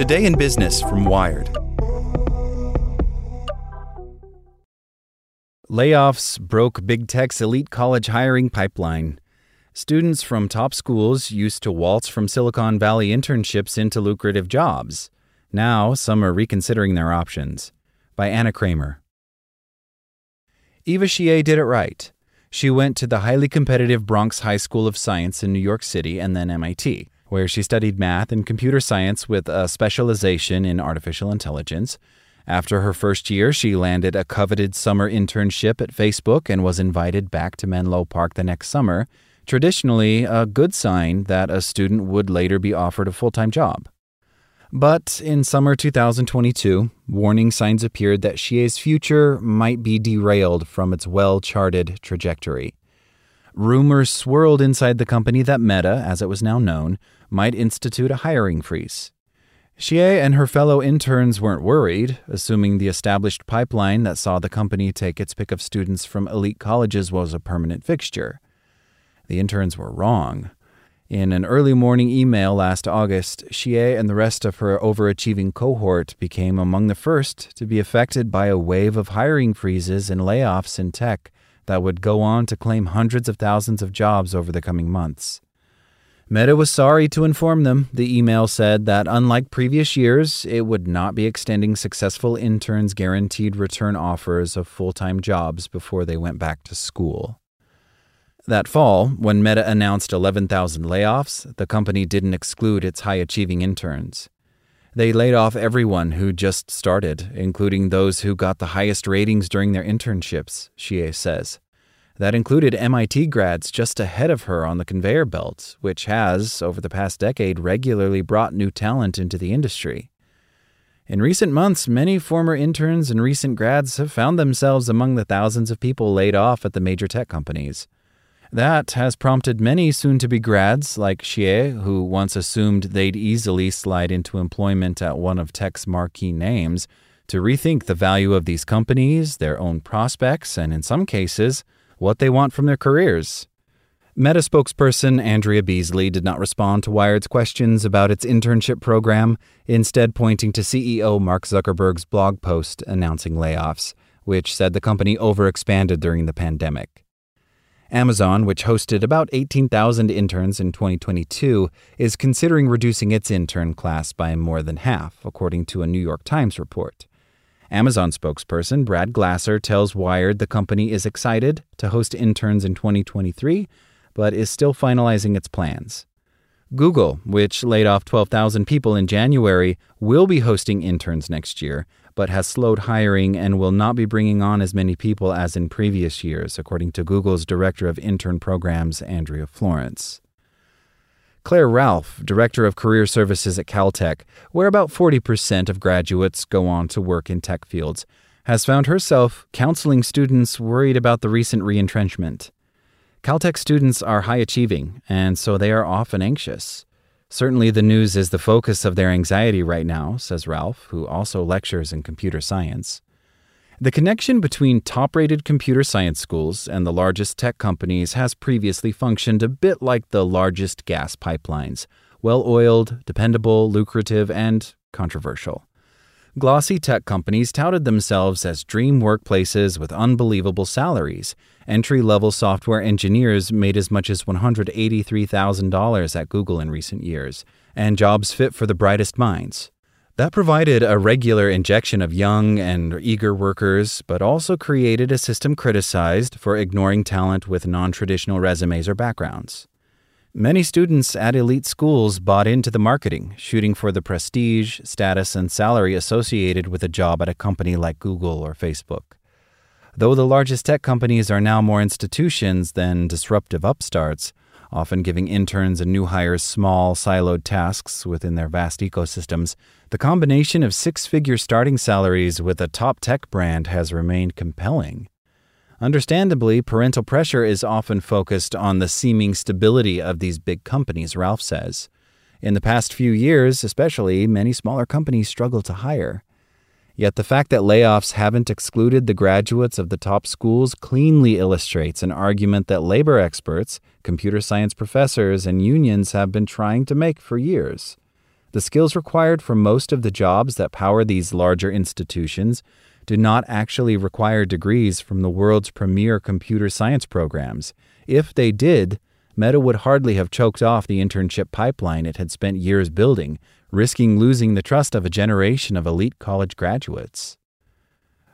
Today in Business from Wired. Layoffs broke big tech's elite college hiring pipeline. Students from top schools used to waltz from Silicon Valley internships into lucrative jobs. Now, some are reconsidering their options. By Anna Kramer. Eva Xie did it right. She went to the highly competitive Bronx High School of Science in New York City and then MIT, where she studied math and computer science with a specialization in artificial intelligence. After her first year, she landed a coveted summer internship at Facebook and was invited back to Menlo Park the next summer, traditionally a good sign that a student would later be offered a full time job. But in summer 2022, warning signs appeared that Xie's future might be derailed from its well charted trajectory. Rumors swirled inside the company that Meta, as it was now known, might institute a hiring freeze. Xie and her fellow interns weren't worried, assuming the established pipeline that saw the company take its pick of students from elite colleges was a permanent fixture. The interns were wrong. In an early morning email last August, Xie and the rest of her overachieving cohort became among the first to be affected by a wave of hiring freezes and layoffs in tech that would go on to claim hundreds of thousands of jobs over the coming months. Meta was sorry to inform them, the email said, that unlike previous years, it would not be extending successful interns guaranteed return offers of full time jobs before they went back to school. That fall, when Meta announced 11,000 layoffs, the company didn't exclude its high achieving interns. They laid off everyone who just started, including those who got the highest ratings during their internships, Xie says. That included MIT grads just ahead of her on the conveyor belt, which has, over the past decade, regularly brought new talent into the industry. In recent months, many former interns and recent grads have found themselves among the thousands of people laid off at the major tech companies. That has prompted many soon to be grads like Xie, who once assumed they'd easily slide into employment at one of tech's marquee names, to rethink the value of these companies, their own prospects, and in some cases, what they want from their careers. Meta spokesperson Andrea Beasley did not respond to Wired's questions about its internship program, instead, pointing to CEO Mark Zuckerberg's blog post announcing layoffs, which said the company overexpanded during the pandemic. Amazon, which hosted about 18,000 interns in 2022, is considering reducing its intern class by more than half, according to a New York Times report. Amazon spokesperson Brad Glasser tells Wired the company is excited to host interns in 2023, but is still finalizing its plans. Google, which laid off 12,000 people in January, will be hosting interns next year, but has slowed hiring and will not be bringing on as many people as in previous years, according to Google's Director of Intern Programs, Andrea Florence. Claire Ralph, Director of Career Services at Caltech, where about 40% of graduates go on to work in tech fields, has found herself counseling students worried about the recent reentrenchment. Caltech students are high achieving, and so they are often anxious. Certainly, the news is the focus of their anxiety right now, says Ralph, who also lectures in computer science. The connection between top rated computer science schools and the largest tech companies has previously functioned a bit like the largest gas pipelines well oiled, dependable, lucrative, and controversial. Glossy tech companies touted themselves as dream workplaces with unbelievable salaries. Entry level software engineers made as much as $183,000 at Google in recent years, and jobs fit for the brightest minds. That provided a regular injection of young and eager workers, but also created a system criticized for ignoring talent with non traditional resumes or backgrounds. Many students at elite schools bought into the marketing, shooting for the prestige, status, and salary associated with a job at a company like Google or Facebook. Though the largest tech companies are now more institutions than disruptive upstarts, often giving interns and new hires small, siloed tasks within their vast ecosystems, the combination of six figure starting salaries with a top tech brand has remained compelling. Understandably, parental pressure is often focused on the seeming stability of these big companies, Ralph says. In the past few years, especially, many smaller companies struggle to hire. Yet the fact that layoffs haven't excluded the graduates of the top schools cleanly illustrates an argument that labor experts, computer science professors, and unions have been trying to make for years. The skills required for most of the jobs that power these larger institutions do not actually require degrees from the world's premier computer science programs. If they did, Meta would hardly have choked off the internship pipeline it had spent years building, risking losing the trust of a generation of elite college graduates.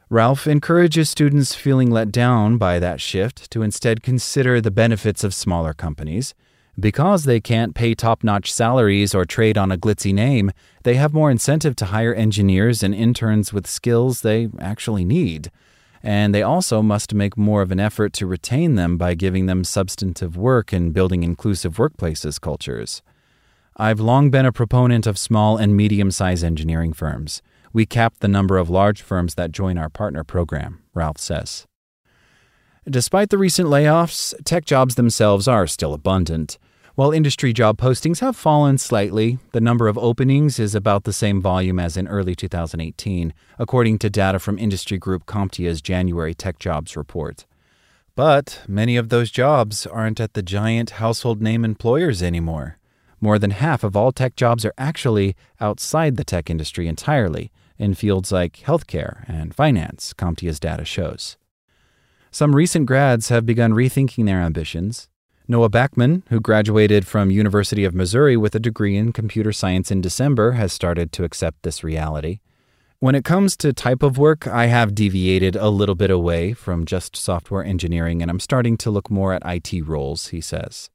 Ralph encourages students feeling let down by that shift to instead consider the benefits of smaller companies. Because they can't pay top notch salaries or trade on a glitzy name, they have more incentive to hire engineers and interns with skills they actually need. And they also must make more of an effort to retain them by giving them substantive work and building inclusive workplaces cultures. I've long been a proponent of small and medium sized engineering firms. We cap the number of large firms that join our partner program, Ralph says. Despite the recent layoffs, tech jobs themselves are still abundant. While industry job postings have fallen slightly, the number of openings is about the same volume as in early 2018, according to data from industry group CompTIA's January Tech Jobs report. But many of those jobs aren't at the giant household name employers anymore. More than half of all tech jobs are actually outside the tech industry entirely, in fields like healthcare and finance, CompTIA's data shows. Some recent grads have begun rethinking their ambitions. Noah Backman, who graduated from University of Missouri with a degree in computer science in December, has started to accept this reality. When it comes to type of work, I have deviated a little bit away from just software engineering and I'm starting to look more at IT roles, he says.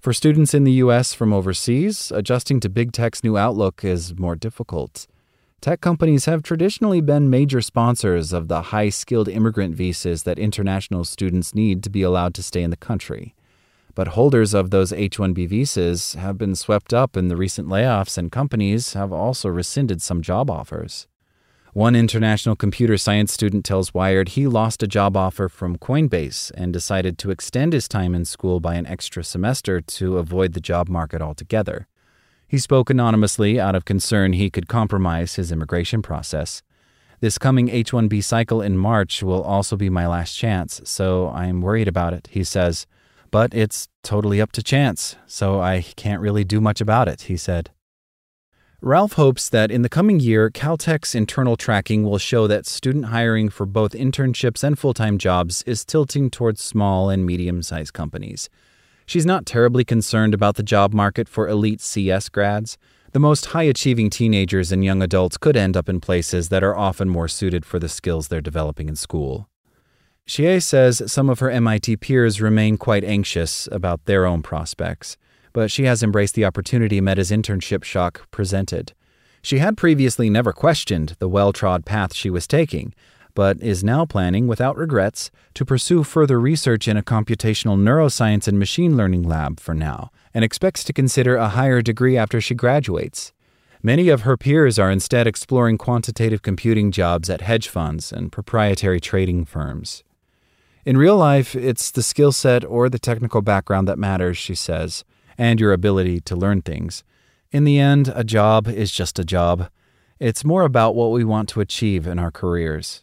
For students in the US from overseas, adjusting to big tech's new outlook is more difficult. Tech companies have traditionally been major sponsors of the high skilled immigrant visas that international students need to be allowed to stay in the country. But holders of those H 1B visas have been swept up in the recent layoffs, and companies have also rescinded some job offers. One international computer science student tells Wired he lost a job offer from Coinbase and decided to extend his time in school by an extra semester to avoid the job market altogether. He spoke anonymously out of concern he could compromise his immigration process. This coming H 1B cycle in March will also be my last chance, so I'm worried about it, he says. But it's totally up to chance, so I can't really do much about it, he said. Ralph hopes that in the coming year, Caltech's internal tracking will show that student hiring for both internships and full time jobs is tilting towards small and medium sized companies. She's not terribly concerned about the job market for elite CS grads. The most high achieving teenagers and young adults could end up in places that are often more suited for the skills they're developing in school. Xie says some of her MIT peers remain quite anxious about their own prospects but she has embraced the opportunity Meta's internship shock presented. She had previously never questioned the well trod path she was taking, but is now planning, without regrets, to pursue further research in a computational neuroscience and machine learning lab for now, and expects to consider a higher degree after she graduates. Many of her peers are instead exploring quantitative computing jobs at hedge funds and proprietary trading firms. In real life, it's the skill set or the technical background that matters, she says and your ability to learn things. In the end, a job is just a job. It's more about what we want to achieve in our careers.